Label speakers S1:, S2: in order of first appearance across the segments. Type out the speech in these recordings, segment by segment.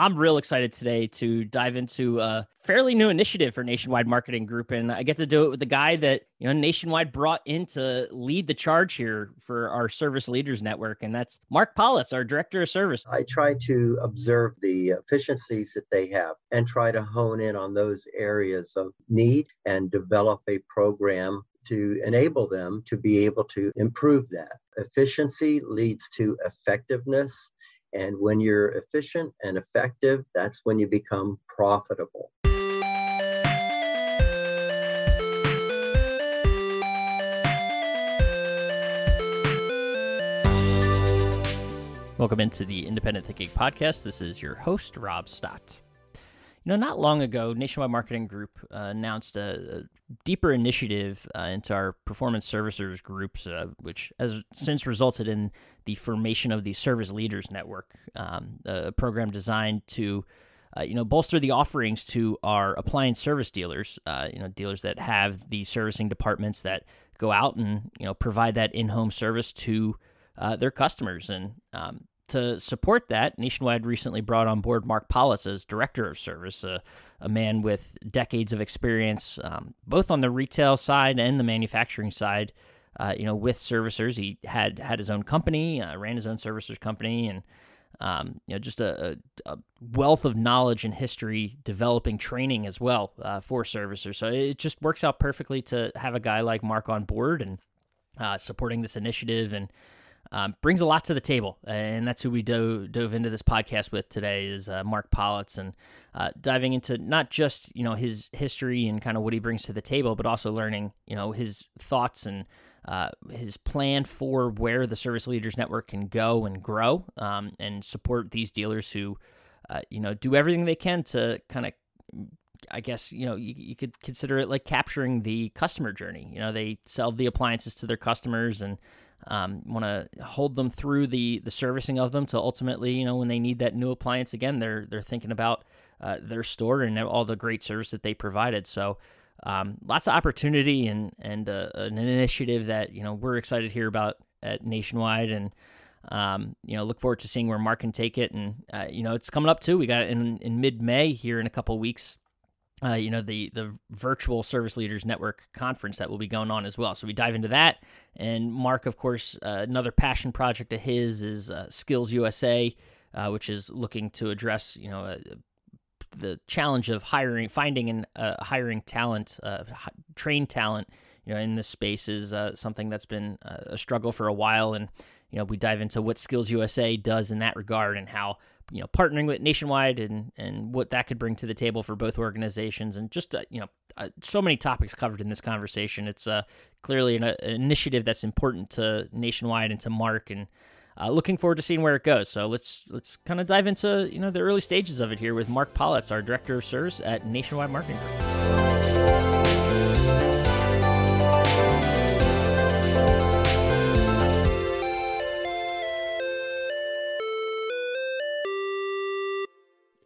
S1: I'm real excited today to dive into a fairly new initiative for Nationwide Marketing Group. And I get to do it with the guy that, you know, Nationwide brought in to lead the charge here for our Service Leaders Network. And that's Mark Politz, our Director of Service.
S2: I try to observe the efficiencies that they have and try to hone in on those areas of need and develop a program to enable them to be able to improve that. Efficiency leads to effectiveness and when you're efficient and effective, that's when you become profitable.
S1: Welcome into the Independent Thinking Podcast. This is your host, Rob Stott. Know, not long ago, Nationwide Marketing Group uh, announced a, a, deeper initiative uh, into our performance servicers groups, uh, which has since resulted in the formation of the Service Leaders Network, um, a program designed to, uh, you know, bolster the offerings to our appliance service dealers. Uh, you know, dealers that have the servicing departments that go out and you know provide that in-home service to uh, their customers, and um, to support that, Nationwide recently brought on board Mark Politz as director of service, a, a man with decades of experience, um, both on the retail side and the manufacturing side. Uh, you know, with servicers, he had had his own company, uh, ran his own servicers company, and um, you know, just a, a, wealth of knowledge and history, developing training as well uh, for servicers. So it just works out perfectly to have a guy like Mark on board and uh, supporting this initiative and um, brings a lot to the table, and that's who we dove, dove into this podcast with today is uh, Mark Politz, and uh, diving into not just you know his history and kind of what he brings to the table, but also learning you know his thoughts and uh, his plan for where the Service Leaders Network can go and grow, um, and support these dealers who uh, you know do everything they can to kind of I guess you know you, you could consider it like capturing the customer journey. You know, they sell the appliances to their customers and um, want to hold them through the the servicing of them to ultimately, you know, when they need that new appliance again, they're they're thinking about uh, their store and all the great service that they provided. So. Um, lots of opportunity and and uh, an initiative that you know we're excited to hear about at Nationwide and um, you know look forward to seeing where Mark can take it and uh, you know it's coming up too. We got in in mid May here in a couple weeks uh, you know the the virtual service leaders network conference that will be going on as well. So we dive into that. And mark of course uh, another passion project of his is uh, skills usa uh, which is looking to address you know uh, the challenge of hiring finding and uh, hiring talent trained talent you know in this space is something that's been a struggle for a while. And you know we dive into what skills usa does in that regard and how you know partnering with nationwide and and what that could bring to the table for both organizations and just uh, you know uh, so many topics covered in this conversation. It's uh, clearly an, uh, an, initiative that's important to nationwide and to mark and uh, looking forward to seeing where it goes. So let's let's kind of dive into you know the early stages of it here with mark politz our director of service at nationwide marketing group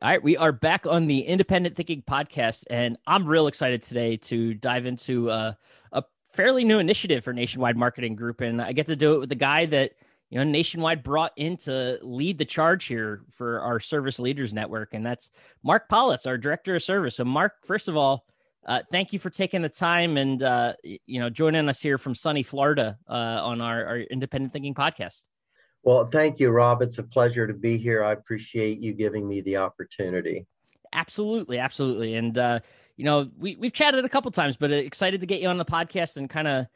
S1: All right, we are back on the Independent Thinking podcast, and I'm real excited today to dive into uh, a fairly new initiative for Nationwide Marketing Group, and I get to do it with the guy that you know Nationwide brought in to lead the charge here for our Service Leaders Network, and that's Mark Politz, our Director of Service. So, Mark, first of all, uh, thank you for taking the time and uh, you know joining us here from sunny Florida uh, on our, our Independent Thinking podcast.
S2: Well, thank you, Rob. It's a pleasure to be here. I appreciate you giving me the opportunity.
S1: Absolutely, absolutely. And uh, you know, we we've chatted a couple times, but excited to get you on the podcast and kind of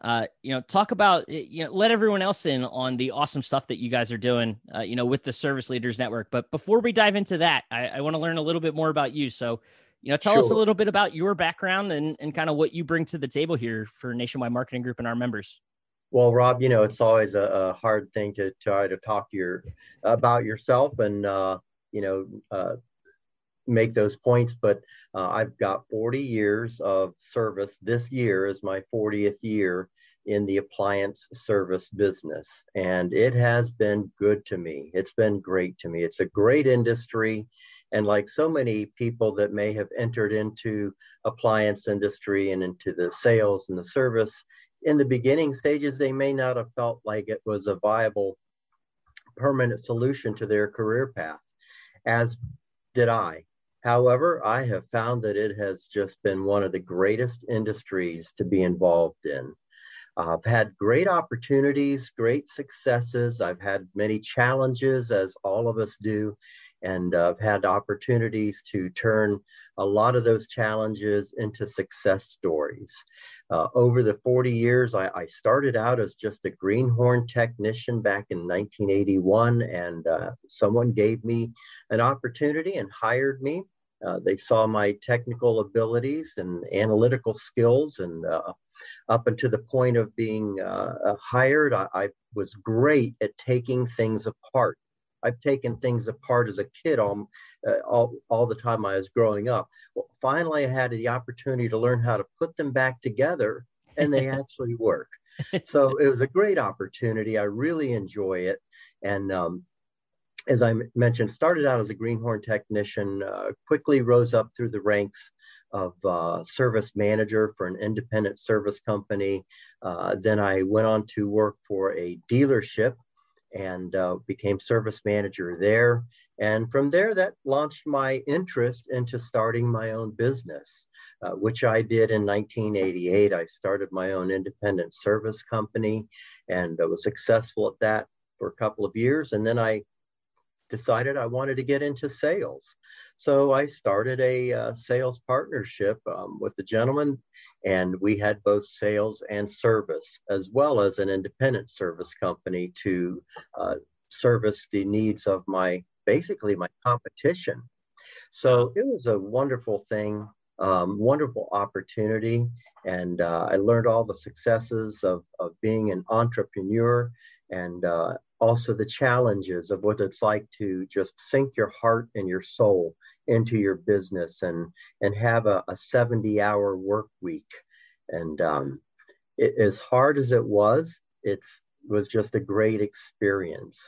S1: uh, you know, talk about you know, let everyone else in on the awesome stuff that you guys are doing, uh, you know, with the Service Leaders Network. But before we dive into that, I, I want to learn a little bit more about you. So, you know, tell sure. us a little bit about your background and and kind of what you bring to the table here for Nationwide Marketing Group and our members.
S2: Well, Rob, you know it's always a, a, hard thing to try to talk your about yourself and uh, you know uh, make those points. But uh, I've got 40 years of service. This year is my 40th year in the appliance service business, and it has been good to me. It's been great to me. It's a great industry. And like so many people that may have entered into appliance industry and into the sales and the service, in the beginning stages, they may not have felt like it was a viable permanent solution to their career path. As did I. However, I have found that it has just been one of the greatest industries to be involved in. I've had great opportunities, great successes. I've had many challenges, as all of us do, and uh, I've had opportunities to turn a lot of those challenges into success stories. Uh, over the 40 years, I, I, started out as just a greenhorn technician back in 1981, and uh, someone gave me an opportunity and hired me. Uh, they saw my technical abilities and analytical skills, and uh, up until the point of being uh, hired, I, I was great at taking things apart I've taken things apart as a kid all, uh, all, all the time I was growing up. Well, finally, I had the opportunity to learn how to put them back together, and they actually work. So it was a great opportunity. I really enjoy it. And um, as I mentioned, started out as a greenhorn technician, uh, quickly rose up through the ranks of uh, service manager for an independent service company. Uh, then I went on to work for a dealership and uh, became service manager there. And from there, that launched my interest into starting my own business, uh, which I did in 1988. I started my own independent service company and I was successful at that for a couple of years. And then I decided I wanted to get into sales. So I started a uh, sales partnership um, with the gentleman, and we had both sales and service, as well as an independent service company to uh, service the needs of my basically my competition. So it was a wonderful thing, um, wonderful opportunity, and uh, I learned all the successes of, of being an entrepreneur and uh, also the challenges of what it's like to just sink your heart and your soul into your business and and have a, a 70 hour work week. And um, it, as hard as it was it was just a great experience.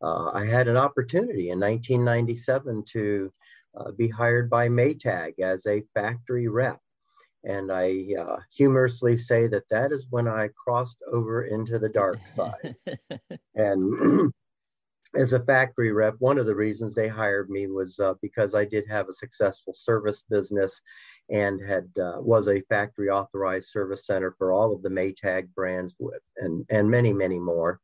S2: Uh, i had an opportunity in 1997 to uh, be hired by maytag as a factory rep and I uh, humorously say that that is when I crossed over into the dark side. and as a factory rep, one of the reasons they hired me was uh, because I did have a successful service business and had uh, was a factory authorized service center for all of the Maytag brands with, and, and many, many more.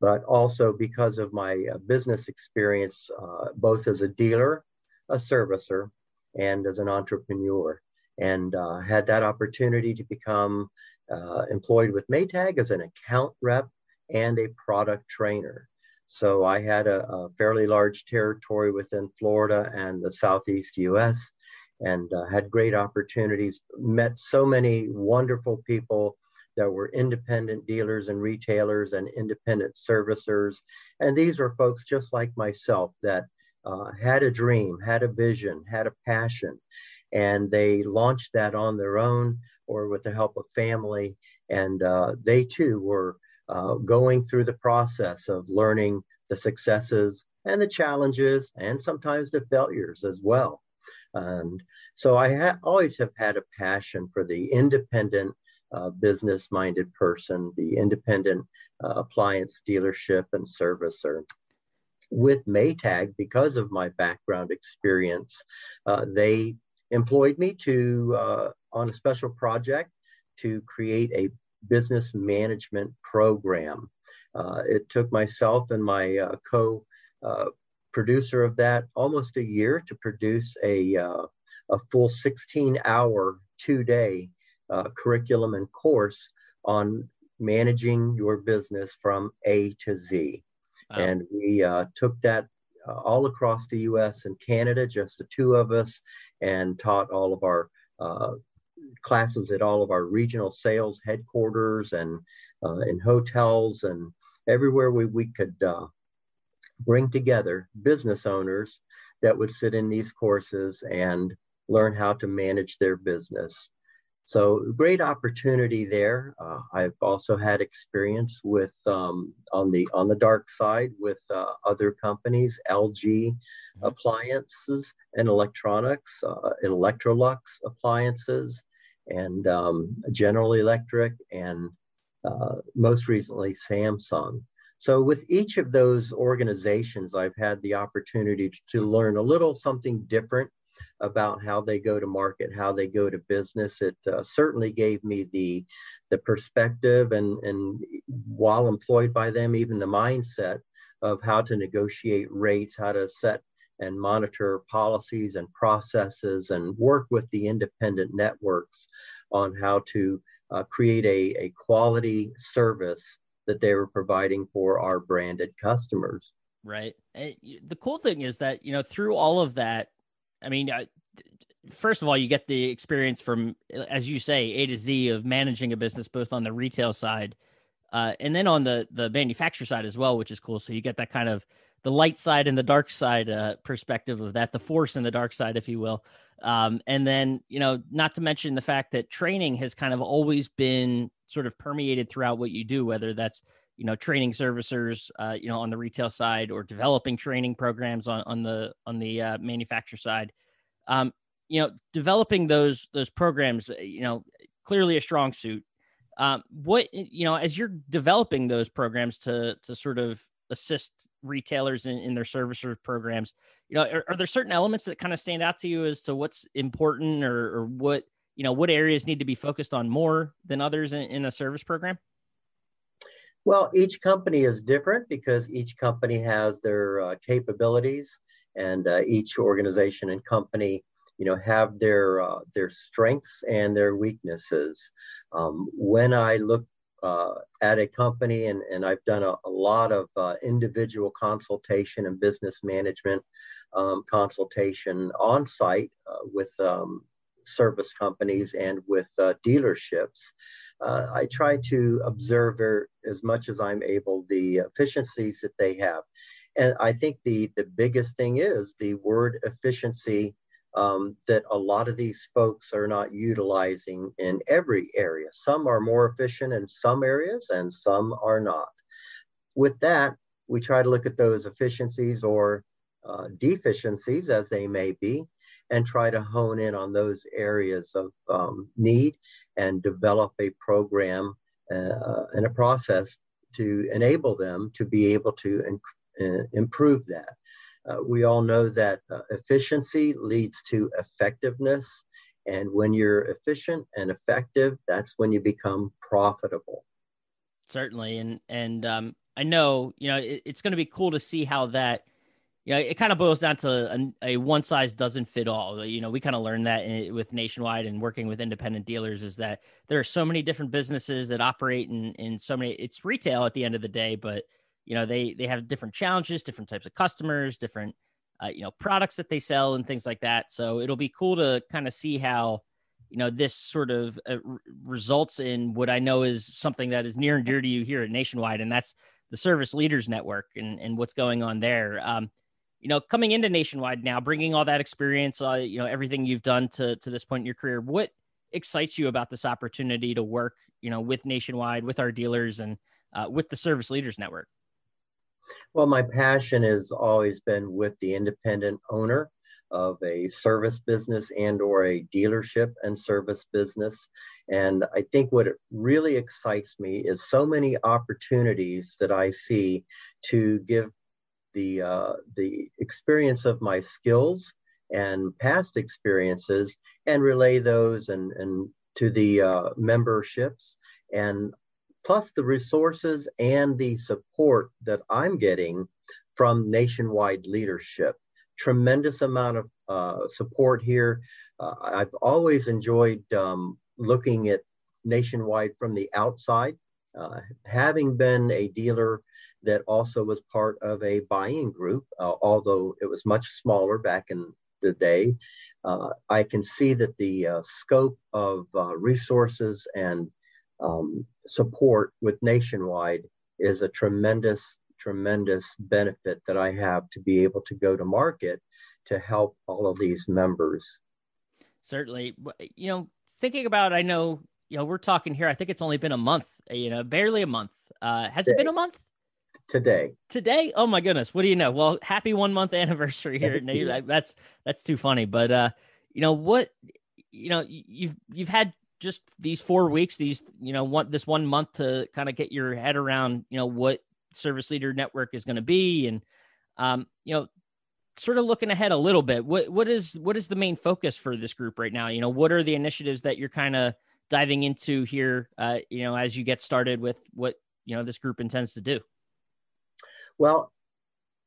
S2: But also because of my uh, business experience, uh, both as a dealer, a servicer, and as an entrepreneur and uh, had that opportunity to become uh, employed with Maytag as an account rep and a product trainer. So I had a, a fairly large territory within Florida and the Southeast US and uh, had great opportunities, met so many wonderful people that were independent dealers and retailers and independent servicers. And these were folks just like myself that uh, had a dream, had a vision, had a passion, and they launched that on their own or with the help of family. And uh, they too were uh, going through the process of learning the successes and the challenges and sometimes the failures as well. And so I ha- always have had a passion for the independent uh, business minded person, the independent uh, appliance dealership and servicer with Maytag, because of my background experience, uh, they employed me to uh, on a special project to create a business management program. Uh, it took myself and my uh, co uh, producer of that almost a year to produce a, uh, a full 16 hour, two day uh, curriculum and course on managing your business from A to Z. Wow. And we took that uh, all across the US and Canada, just the two of us, and taught all of our uh, classes at all of our regional sales headquarters and uh, in hotels and everywhere we, we could uh, bring together business owners that would sit in these courses and learn how to manage their business. So great opportunity there. Uh, I've also had experience with um, on the on the dark side with uh, other companies, LG mm-hmm. appliances and electronics, uh, Electrolux appliances, and um, General Electric, and uh, most recently Samsung. So, with each of those organizations, I've had the opportunity to learn a little something different about how they go to market, how they go to business. It uh, certainly gave me the the perspective and and while employed by them, even the mindset of how to negotiate rates, how to set and monitor policies and processes, and work with the independent networks on how to uh, create a, a quality service that they were providing for our branded customers.
S1: Right. And the cool thing is that, you know, through all of that, I mean, first of all, you get the experience from, as you say, A to Z of managing a business, both on the retail side uh, and then on the the manufacturer side as well, which is cool. So you get that kind of the light side and the dark side uh, perspective of that, the force and the dark side, if you will. Um, and then, you know, not to mention the fact that training has kind of always been sort of permeated throughout what you do, whether that's you know training servicers uh, you know on the retail side or developing training programs on on the on the uh, manufacturer side. Um, you know developing those those programs uh, you know clearly a strong suit. Um, what you know as you're developing those programs to to sort of assist retailers in, in their servicer programs you know are, are there certain elements that kind of stand out to you as to what's important or, or what you know what areas need to be focused on more than others in, in a service program
S2: well, each company is different because each company has their uh, capabilities, and uh, each organization and company, you know, have their uh, their strengths and their weaknesses. Um, when I look uh, at a company, and, and I've done a, a lot of uh, individual consultation and business management um, consultation on site uh, with um, service companies and with dealerships uh, I try to observe as much as I'm able the efficiencies that they have. And I think the, the biggest thing is the word efficiency um, that a lot of these folks are not utilizing in every area. Some are more efficient in some areas and some are not. With that, we try to look at those efficiencies or uh, deficiencies as they may be and try to hone in on those areas of um, need and develop a program uh, and a process to enable them to be able to in, uh, improve that. Uh, we all know that uh, efficiency leads to effectiveness. And when you're efficient and effective, that's when you become profitable.
S1: Certainly. And, and um, I know, you know, it, it's going to be cool to see how that you know, it kind of boils down to a, a, one size doesn't fit all. You know, we kind of learned that in, with Nationwide and working with independent dealers is that there are so many different businesses that operate in, in so many, it's retail at the end of the day, but you know, they, they have different challenges, different types of customers, different, uh, you know, products that they sell and things like that. So it'll be cool to kind of see how, you know, this sort of uh, results in what I know is something that is near and dear to you here at Nationwide. And that's the service leaders network and, and what's going on there. Um, you know, coming into Nationwide now, bringing all that experience, uh, you know, everything you've done to to this point in your career, what excites you about this opportunity to work, you know, with Nationwide, with our dealers, and uh, with the Service Leaders Network?
S2: Well, my passion has always been with the independent owner of a service business and or a dealership and service business and i think what really excites me is so many opportunities that i see to give the uh, the experience of my skills and past experiences and relay those and and to the uh, memberships and plus the resources and the support that I'm getting from nationwide leadership. Tremendous amount of uh, support here. Uh, I've always enjoyed um, looking at nationwide from the outside. Uh, having been a dealer that also was part of a buying group, uh, although it was much smaller back in the day. Uh, I can see that the uh, scope of uh, resources and um, support with Nationwide is a tremendous, tremendous benefit that I have to be able to go to market to help all of these members.
S1: Certainly. You know, thinking about, I know, you know, we're talking here, I think it's only been a month, you know, barely a month. Uh, has it been a month?
S2: Today.
S1: Today? Oh my goodness! What do you know? Well, happy one month anniversary here. That's that's too funny. But uh, you know what? You know you've you've had just these four weeks, these you know one this one month to kind of get your head around you know what service leader network is going to be, and um, you know, sort of looking ahead a little bit. What what is what is the main focus for this group right now? You know, what are the initiatives that you're kind of diving into here? Uh, you know, as you get started with what you know this group intends to do.
S2: Well,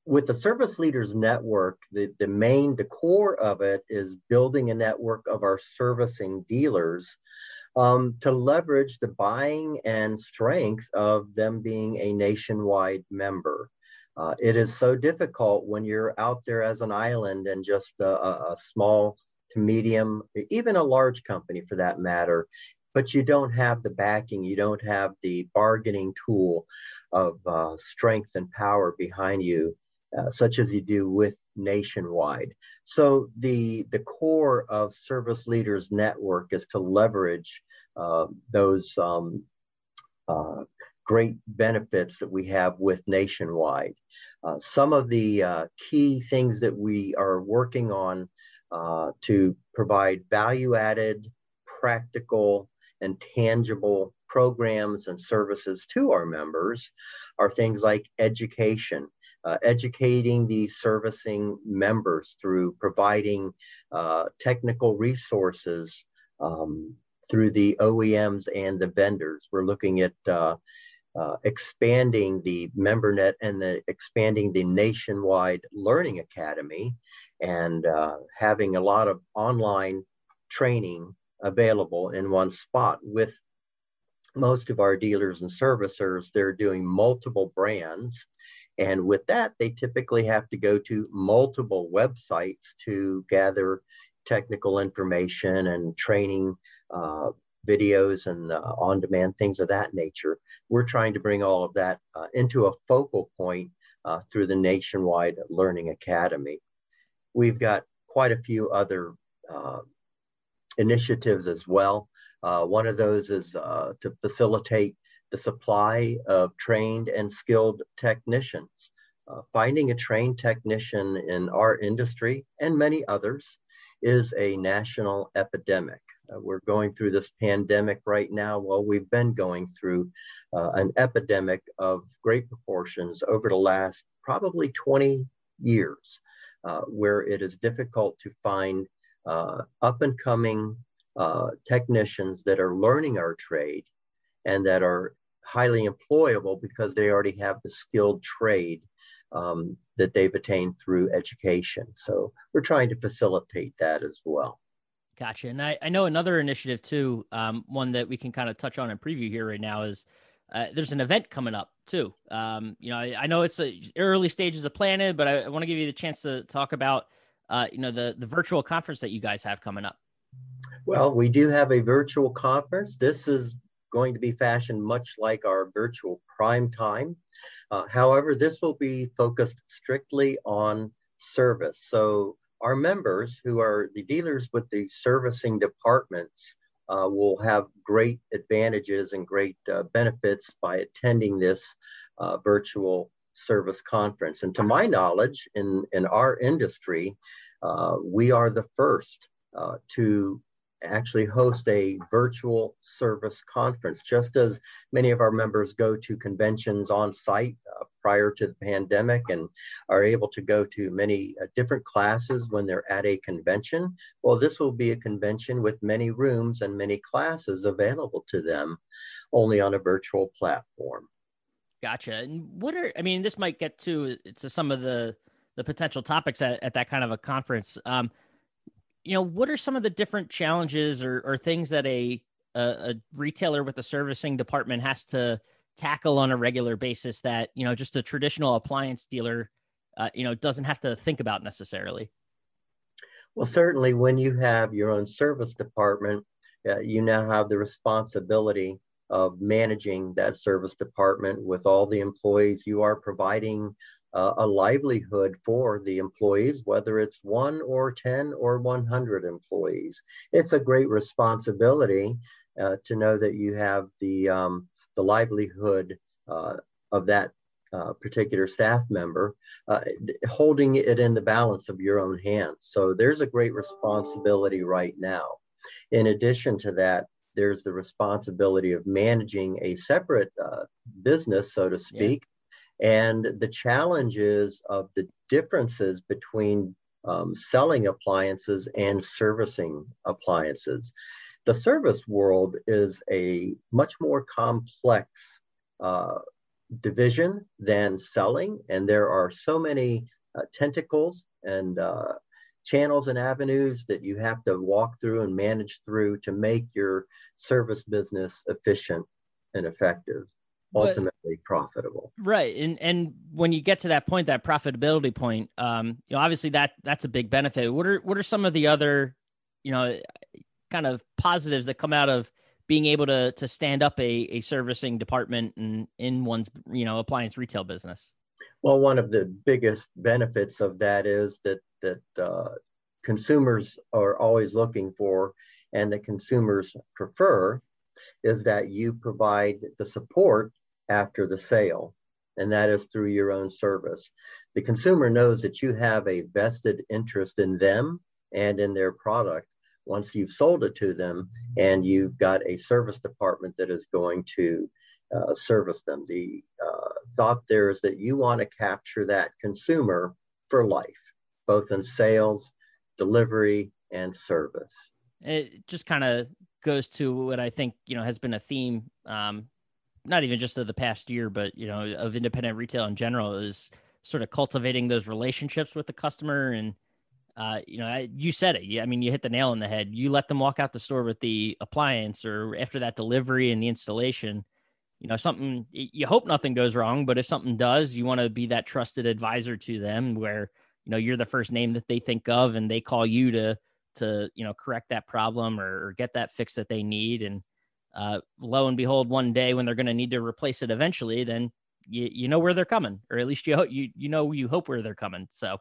S2: with the service leaders network, the, the main, the core of it is building a network of our servicing dealers um, to leverage the buying and strength of them being a nationwide member. Uh, it is so difficult when you're out there as an island and just a, a small to medium, even a large company for that matter, but you don't have the backing, you don't have the bargaining tool of uh, strength and power behind you uh, such as you do with nationwide. So the the core of Service Leaders Network is to leverage uh, those um, uh, great benefits that we have with nationwide. Uh, some of the uh, key things that we are working on to provide value added, practical, and tangible programs and services to our members are things like education uh, educating the servicing members through providing uh, technical resources um, through the OEMs and the vendors. We're looking at uh, uh, expanding the MemberNet and the, expanding the nationwide learning academy and uh, having a lot of online training available in one spot with most of our dealers and servicers they're doing multiple brands and with that, they typically have to go to multiple websites to gather technical information and training uh, videos and uh, on demand things of that nature. We're trying to bring all of that uh, into a focal point uh, through the Nationwide Learning Academy. We've got quite a few other uh, initiatives as well. Uh, one of those is to facilitate the supply of trained and skilled technicians. Uh, finding a trained technician in our industry and many others is a national epidemic. Uh, we're going through this pandemic right now. Well, we've been going through uh, an epidemic of great proportions over the last probably 20 years, uh, where it is difficult to find uh, up and coming uh, technicians that are learning our trade and that are highly employable because they already have the skilled trade um, that they've attained through education. So we're trying to facilitate that as well.
S1: Gotcha. And I, I know another initiative too, um, one that we can kind of touch on and preview here right now is uh, there's an event coming up too. Um, you know, I, I, know it's a early stages of planning, but I, I want to give you the chance to talk about, uh, you know, the the virtual conference that you guys have coming up.
S2: Well, we do have a virtual conference. This is going to be fashioned much like our virtual prime time. Uh, however, this will be focused strictly on service. So our members who are the dealers with the servicing departments uh, will have great advantages and great uh, benefits by attending this uh, virtual service conference. And to my knowledge, in, in our industry, uh, we are the first uh, to actually host a virtual service conference, just as many of our members go to conventions on site uh, prior to the pandemic and are able to go to many uh, different classes when they're at a convention. Well, this will be a convention with many rooms and many classes available to them only on a virtual platform.
S1: Gotcha. And what are, I mean, this might get to, to some of the, the potential topics at, at that kind of a conference. Um, you know, what are some of the different challenges or, or things that a, a, a retailer with a servicing department has to tackle on a regular basis that you know just a traditional appliance dealer uh, you know doesn't have to think about necessarily
S2: well certainly when you have your own service department uh, you now have the responsibility of managing that service department with all the employees you are providing uh, a livelihood for the employees, whether it's one or 10 or 100 employees. It's a great responsibility uh, to know that you have the, um, the livelihood uh, of that uh, particular staff member, uh, holding it in the balance of your own hands. So there's a great responsibility right now. In addition to that, there's the responsibility of managing a separate uh, business, so to speak, and the challenges of the differences between um, selling appliances and servicing appliances. The service world is a much more complex uh, division than selling, and there are so many uh, tentacles and uh, channels and avenues that you have to walk through and manage through to make your service business efficient and effective ultimately but, profitable.
S1: Right and and when you get to that point that profitability point um you know obviously that that's a big benefit. What are what are some of the other you know kind of positives that come out of being able to to stand up a, a servicing department and in one's you know appliance retail business
S2: well one of the biggest benefits of that is that that uh, consumers are always looking for and the consumers prefer is that you provide the support after the sale, and that is through your own service. The consumer knows that you have a vested interest in them and in their product once you've sold it to them and you've got a service department that is going to uh, service them. The uh, thought there is that you want to capture that consumer for life, both in sales, delivery, and service.
S1: It just kind of goes to what I think you know has been a theme um, not even just of the past year, but you know, of independent retail in general is sort of cultivating those relationships with the customer. And uh, you know, I, you said it. I mean, you hit the nail on the head. You let them walk out the store with the appliance, or after that delivery and the installation. You know, something you hope nothing goes wrong, but if something does, you want to be that trusted advisor to them, where you know you're the first name that they think of, and they call you to to you know correct that problem or, or get that fix that they need and uh, lo and behold, one day when they're going to need to replace it eventually, then you, you know where they're coming, or at least you hope you you know you hope where they're coming. So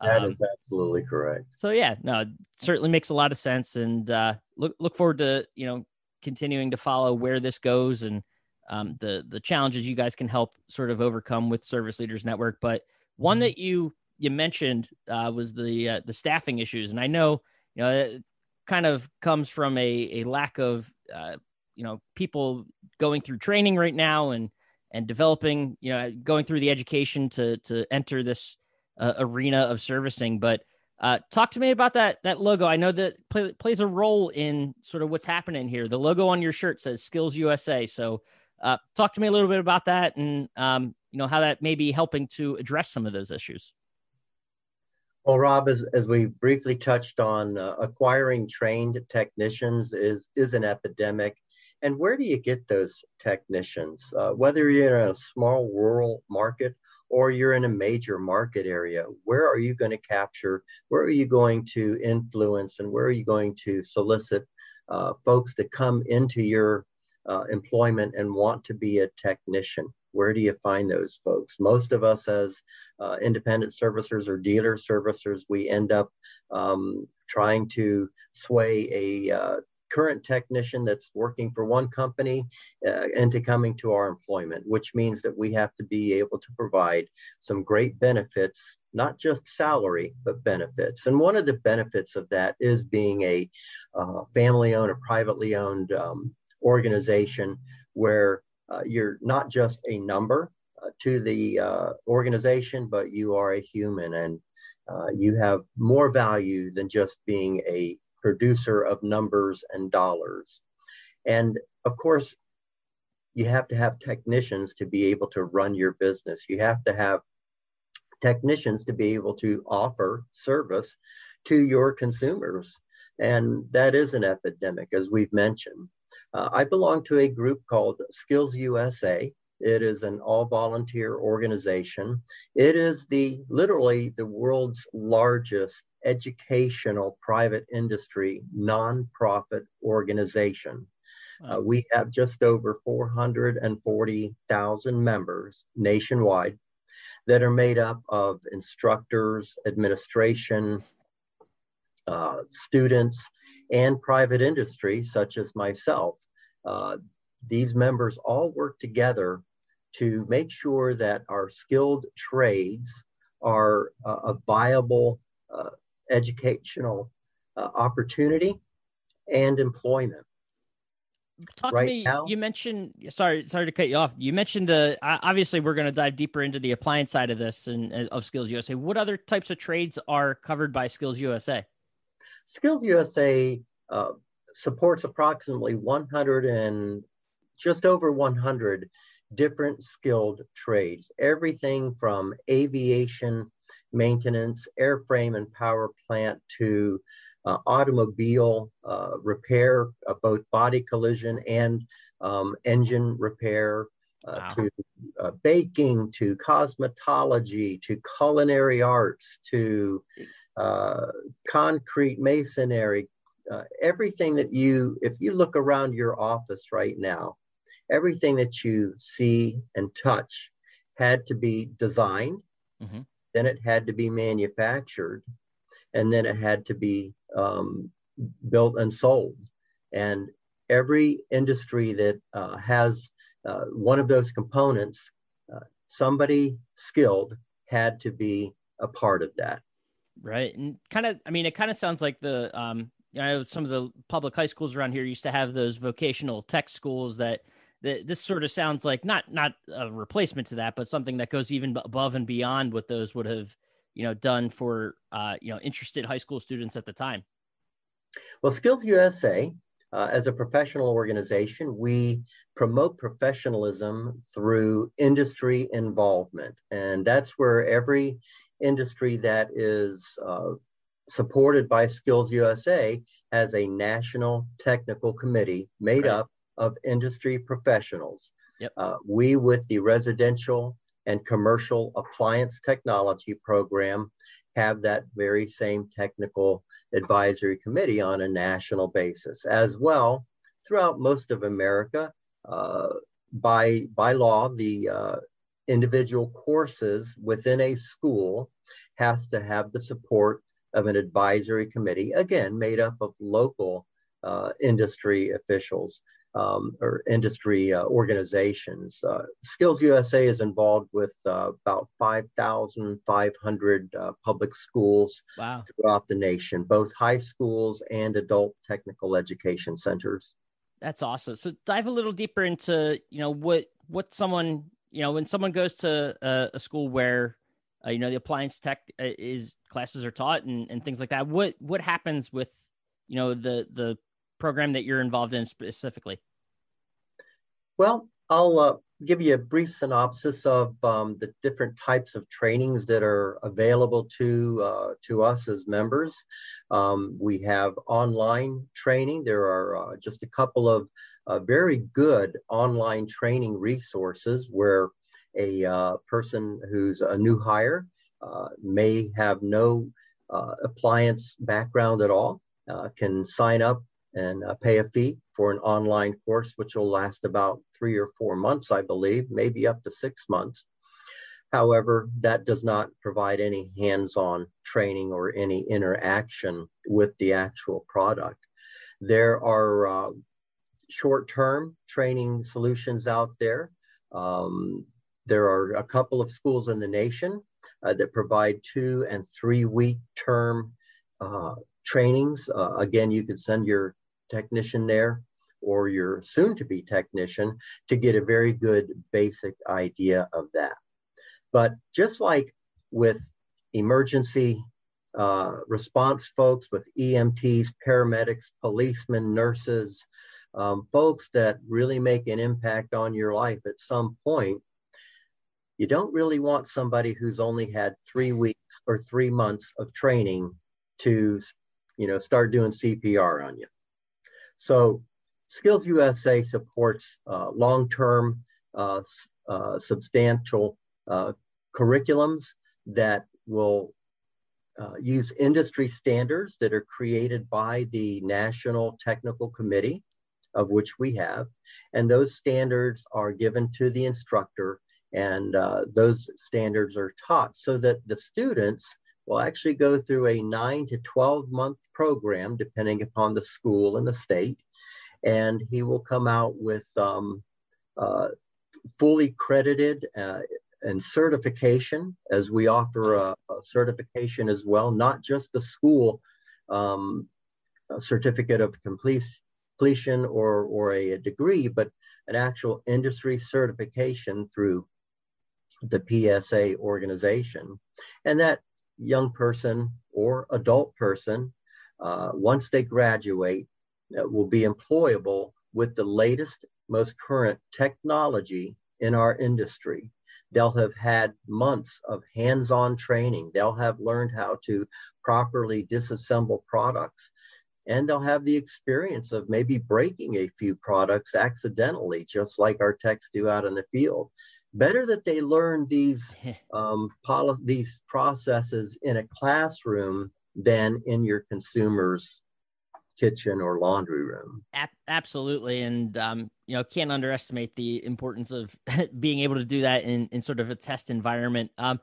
S2: that um, is absolutely correct.
S1: So yeah, no, certainly makes a lot of sense, and uh, look look forward to you know continuing to follow where this goes and um, the the challenges you guys can help sort of overcome with Service Leaders Network. But one mm-hmm. that you you mentioned uh, was the uh, the staffing issues, and I know you know it kind of comes from a a lack of uh, you know people going through training right now and and developing you know going through the education to to enter this uh, arena of servicing. But uh, talk to me about that that logo. I know that play, plays a role in sort of what's happening here. The logo on your shirt says skills usa so uh, talk to me a little bit about that and um, you know how that may be helping to address some of those issues
S2: well, Rob, as, as we briefly touched on, uh, acquiring trained technicians is, is an epidemic and where do you get those technicians? Uh, whether you're in a small rural market or you're in a major market area, where are you going to capture? Where are you going to influence? And where are you going to solicit uh, folks to come into your uh, employment and want to be a technician? Where do you find those folks? Most of us, as uh, independent servicers or dealer servicers, we end up um, trying to sway a uh, current technician that's working for one company uh, into coming to our employment, which means that we have to be able to provide some great benefits, not just salary, but benefits. And one of the benefits of that is being a uh, family owned or privately owned um, organization where uh, you're not just a number uh, to the uh, organization, but you are a human and uh, you have more value than just being a producer of numbers and dollars. And of course, you have to have technicians to be able to run your business. You have to have technicians to be able to offer service to your consumers. And that is an epidemic, as we've mentioned. Uh, I belong to a group called Skills USA. It is an all volunteer organization. It is the literally the world's largest educational private industry nonprofit organization. Uh, we have just over 440,000 members nationwide that are made up of instructors, administration, uh, students, and private industry, such as myself. Uh, these members all work together to make sure that our skilled trades are uh, a viable uh, educational uh, opportunity and employment.
S1: talk right to me. Now? You mentioned sorry, sorry to cut you off. You mentioned the obviously we're going to dive deeper into the appliance side of this and of Skills USA. What other types of trades are covered by Skills USA?
S2: Skills USA uh, supports approximately 100 and just over 100 different skilled trades. Everything from aviation maintenance, airframe and power plant to uh, automobile uh, repair, uh, both body collision and um, engine repair, uh, wow. to uh, baking, to cosmetology, to culinary arts, to uh, concrete masonry. Everything that you, if you look around your office right now, everything that you see and touch had to be designed, mm-hmm. then it had to be manufactured, and then it had to be um, built and sold. And every industry that uh, has uh, one of those components, uh, somebody skilled had to be a part of that.
S1: Right. And kind of, I mean, it kind of sounds like the, um, you know, some of the public high schools around here used to have those vocational tech schools that, that this sort of sounds like not not a replacement to that, but something that goes even above and beyond what those would have you know done for uh, you know interested high school students at the time?
S2: Well, Skills USA, uh, as a professional organization, we promote professionalism through industry involvement, and that's where every industry that is uh, supported by Skills USA has a national technical committee made right. up of industry professionals. Yep. Uh, we, with the residential and commercial appliance technology program have that very same technical advisory committee on a national basis as well throughout most of america uh, by by law the uh, individual courses within a school has to have the support of an advisory committee again made up of local uh, industry officials um, or industry uh, organizations. Uh, Skills USA is involved with uh, about 5,500 uh, public schools wow. throughout the nation, both high schools and adult technical education centers.
S1: That's awesome. So dive a little deeper into you know what what someone you know when someone goes to a, a school where uh, you know the appliance tech uh, is classes are taught and, and things like that. What what happens with you know the the program that you're involved in specifically?
S2: Well, I'll uh, give you a brief synopsis of um, the different types of trainings that are available to uh, to us as members. Um, we have online training. There are uh, just a couple of uh, very good online training resources where a uh, person who's a new hire uh, may have no appliance background at all can sign up and uh, pay a fee for an online course, which will last about three or four months, I believe, maybe up to six months. However, that does not provide any hands on training or any interaction with the actual product. There are uh, short term training solutions out there. Um, there are a couple of schools in the nation uh, that provide two and three week term uh, trainings. Uh, again, you could send your technician there or your soon to be technician to get a very good basic idea of that. But just like with emergency uh, response folks, with EMTs, paramedics, policemen, nurses, um, folks that really make an impact on your life at some point, you don't really want somebody who's only had three weeks or three months of training to you know start doing cpr on you. So Skills USA supports uh, long-term uh, uh, substantial uh, curriculums that will uh, use industry standards that are created by the National Technical Committee, of which we have, and those standards are given to the instructor and uh, those standards are taught so that the students will actually go through a 9 to 12 month program depending upon the school and the state. And he will come out with um, uh, fully credited uh, and certification as we offer a, a, certification as well, not just the school um, certificate of completion or, or a degree, but an actual industry certification through the PSA organization. And that young person or adult person, uh, once they graduate, uh, will be employable with the latest, most current technology in our industry. They'll have had months of hands on training. They'll have learned how to properly disassemble products. And they'll have the experience of maybe breaking a few products accidentally, just like our techs do out in the field. Better that they learn these um, poli- these processes in a classroom than in your consumer's kitchen or laundry room.
S1: absolutely, and um, you know can't underestimate the importance of being able to do that in in sort of a test environment. Um,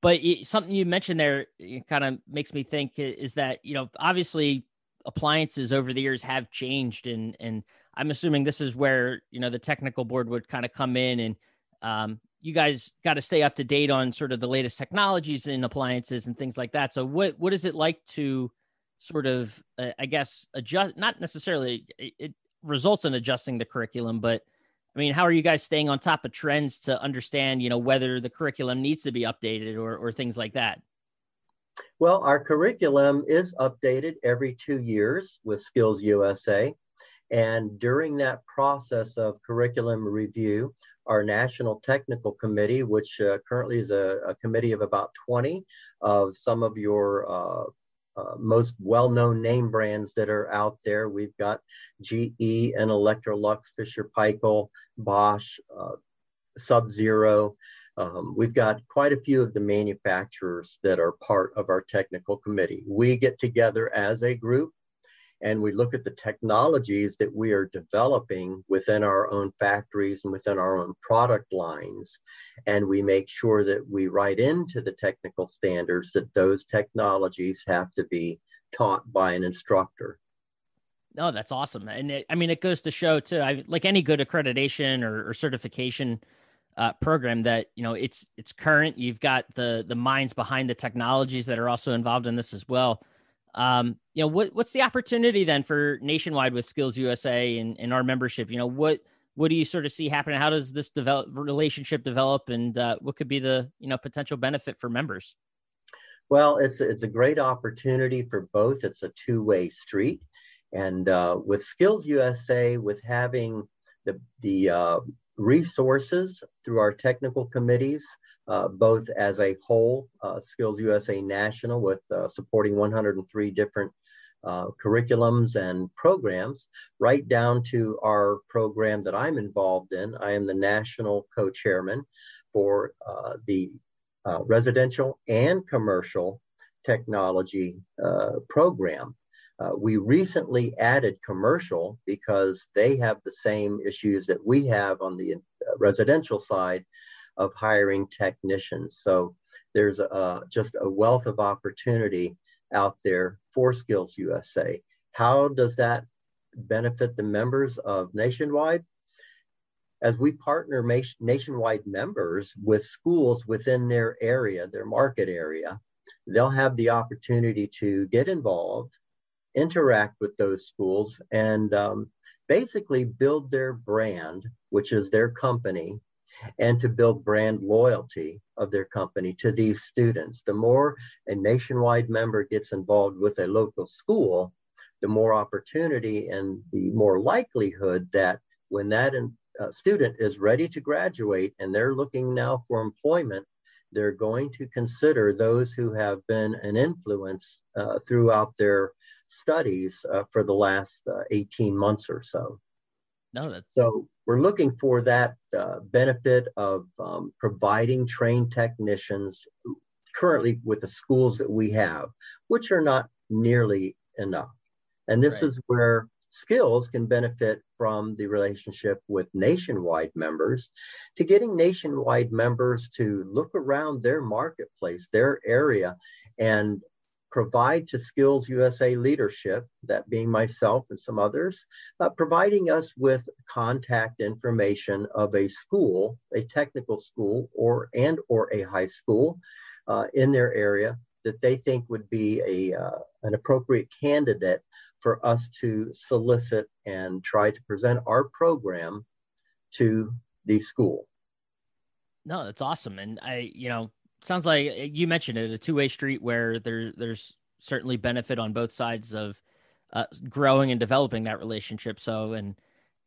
S1: but it, something you mentioned there kind of makes me think is that you know obviously appliances over the years have changed, and and I'm assuming this is where you know the technical board would kind of come in and um, you guys got to stay up to date on sort of the latest technologies in appliances and things like that. So what what is it like to sort of uh, I guess adjust not necessarily it, it results in adjusting the curriculum, but I mean, how are you guys staying on top of trends to understand, you know, whether the curriculum needs to be updated or or things like that?
S2: Well, our curriculum is updated every two years with Skills USA. And during that process of curriculum review, our National Technical Committee, which uh, currently is a, a, committee of about 20 of some of your uh, uh, most well-known name brands that are out there. We've got GE and Electrolux, Fisher Paykel, Bosch, uh, Sub-Zero. Um, we've got quite a few of the manufacturers that are part of our technical committee. We get together as a group and we look at the technologies that we are developing within our own factories and within our own product lines. And we make sure that we write into the technical standards that those technologies have to be taught by an instructor.
S1: Oh, that's awesome. And it, I mean, it goes to show too, I, like any good accreditation or, or certification uh, program that, you know, it's, it's current. You've got the, the minds behind the technologies that are also involved in this as well. Um, you know, what what's the opportunity then for nationwide with Skills USA and, and our membership? You know, what what do you sort of see happening? How does this develop relationship develop, and uh, what could be the you know potential benefit for members?
S2: Well, it's it's a great opportunity for both. It's a two way street, and uh, with Skills USA, with having the the uh, resources through our technical committees uh, both as a whole, uh, Skills USA National, with uh, supporting 103 different uh, curriculums and programs, right down to our program that I'm involved in. I am the national co chairman for uh, the residential and commercial technology program. Uh, we recently added commercial because they have the same issues that we have on the uh, residential side of hiring technicians. So there's a, just a wealth of opportunity out there for Skills USA. How does that benefit the members of Nationwide? As we partner nationwide members with schools within their area, their market area, they'll have the opportunity to get involved, interact with those schools, and um, basically build their brand, which is their company, and to build brand loyalty of their company to these students. The more a nationwide member gets involved with a local school, the more opportunity and the more likelihood that when that uh, student is ready to graduate and they're looking now for employment, they're going to consider those who have been an influence uh, throughout their studies uh, for the last uh, 18 months or so.
S1: No, that's
S2: so we're looking for that uh, benefit of um, providing trained technicians currently with the schools that we have, which are not nearly enough. And this right. is where skills can benefit from the relationship with nationwide members to getting nationwide members to look around their marketplace, their area, and provide to Skills USA leadership, that being myself and some others, uh, providing us with contact information of a school, a technical school, or and or a high school uh, in their area that they think would be a uh, an appropriate candidate for us to solicit and try to present our program to the school.
S1: No, that's awesome, and I, you know, sounds like uh, you mentioned it a two way street where there there's certainly benefit on both sides of uh, growing and developing that relationship. So and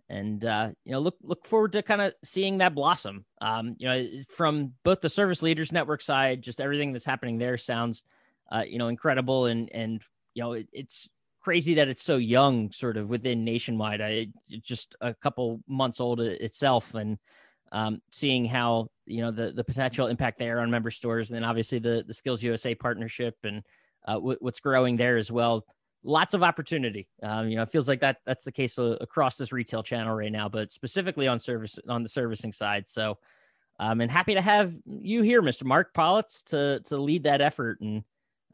S1: and uh, you know look look forward to kind of seeing that blossom. Um, you know, from both the service leaders network side, just everything that's happening there sounds uh, you know incredible and and you know it, it's crazy that it's so young, sort of within nationwide. I just a couple months old itself, and um, seeing how you know the the potential impact there on member stores, and then obviously the the Skills USA partnership and uh, w- what's growing there as well lots of opportunity. Um, you know, it feels like that that's the case uh, across this retail channel right now, but specifically on service on the servicing side. So, um, and happy to have you here, Mr. Mark Politz, to to lead that effort, and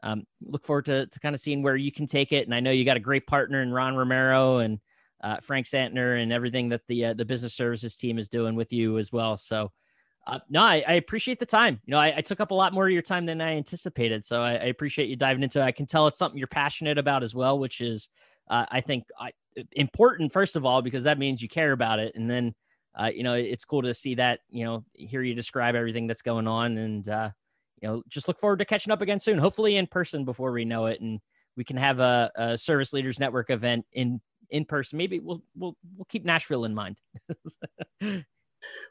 S1: um, look forward to to kind of seeing where you can take it. And I know you got a great partner in Ron Romero and uh, Frank Santner and everything that the uh, the business services team is doing with you as well. So. Uh, no, I, I, appreciate the time. You know, I, I, took up a lot more of your time than I anticipated, so I, I, appreciate you diving into. it. I can tell it's something you're passionate about as well, which is, uh, I think, important first of all because that means you care about it, and then, uh, you know, it's cool to see that. You know, hear you describe everything that's going on, and uh, you know, just look forward to catching up again soon. Hopefully in person before we know it, and we can have a, a service leaders network event in in person. Maybe we'll we'll we'll keep Nashville in mind.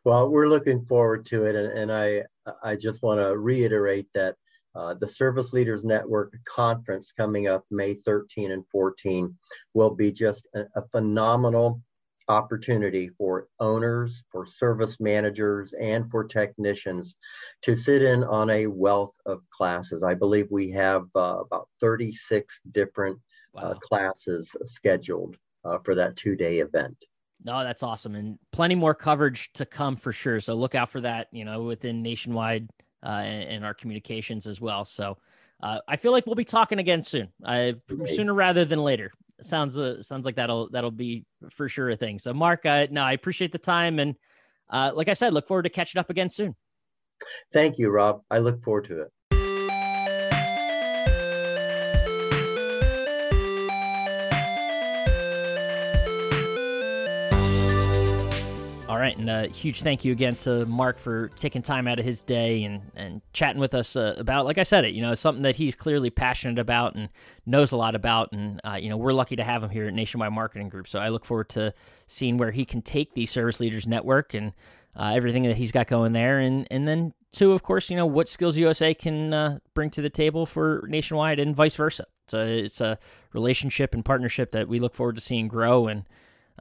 S2: well, we're looking forward to it, and, and I I just want to reiterate that uh, the Service Leaders Network conference coming up May 13 and 14 will be just a, a phenomenal opportunity for owners, for service managers, and for technicians to sit in on a wealth of classes. I believe we have uh, about 36 different wow. uh, classes scheduled uh, for that two day event.
S1: No, that's awesome, and plenty more coverage to come for sure. So look out for that. You know, within nationwide uh, and, and, our communications as well. So uh, I feel like we'll be talking again soon. I sooner rather than later. Sounds uh, sounds like that'll that'll be for sure a thing. So Mark, uh, no, I appreciate the time, and uh, like I said, look forward to catching up again soon.
S2: Thank you, Rob. I look forward to it.
S1: Right, and a huge thank you again to Mark for taking time out of his day and and chatting with us uh, about, like I said, it you know something that he's clearly passionate about and knows a lot about, and uh, you know we're lucky to have him here at Nationwide Marketing Group. So I look forward to seeing where he can take the Service Leaders Network and uh, everything that he's got going there, and and then two, of course, you know what Skills USA can uh, bring to the table for Nationwide and vice versa. So it's a relationship and partnership that we look forward to seeing grow and.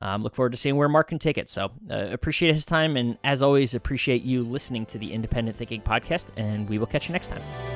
S1: Um, look forward to seeing where Mark can take it. So uh, appreciate his time, and as always, appreciate you listening to the Independent Thinking podcast. And we will catch you next time.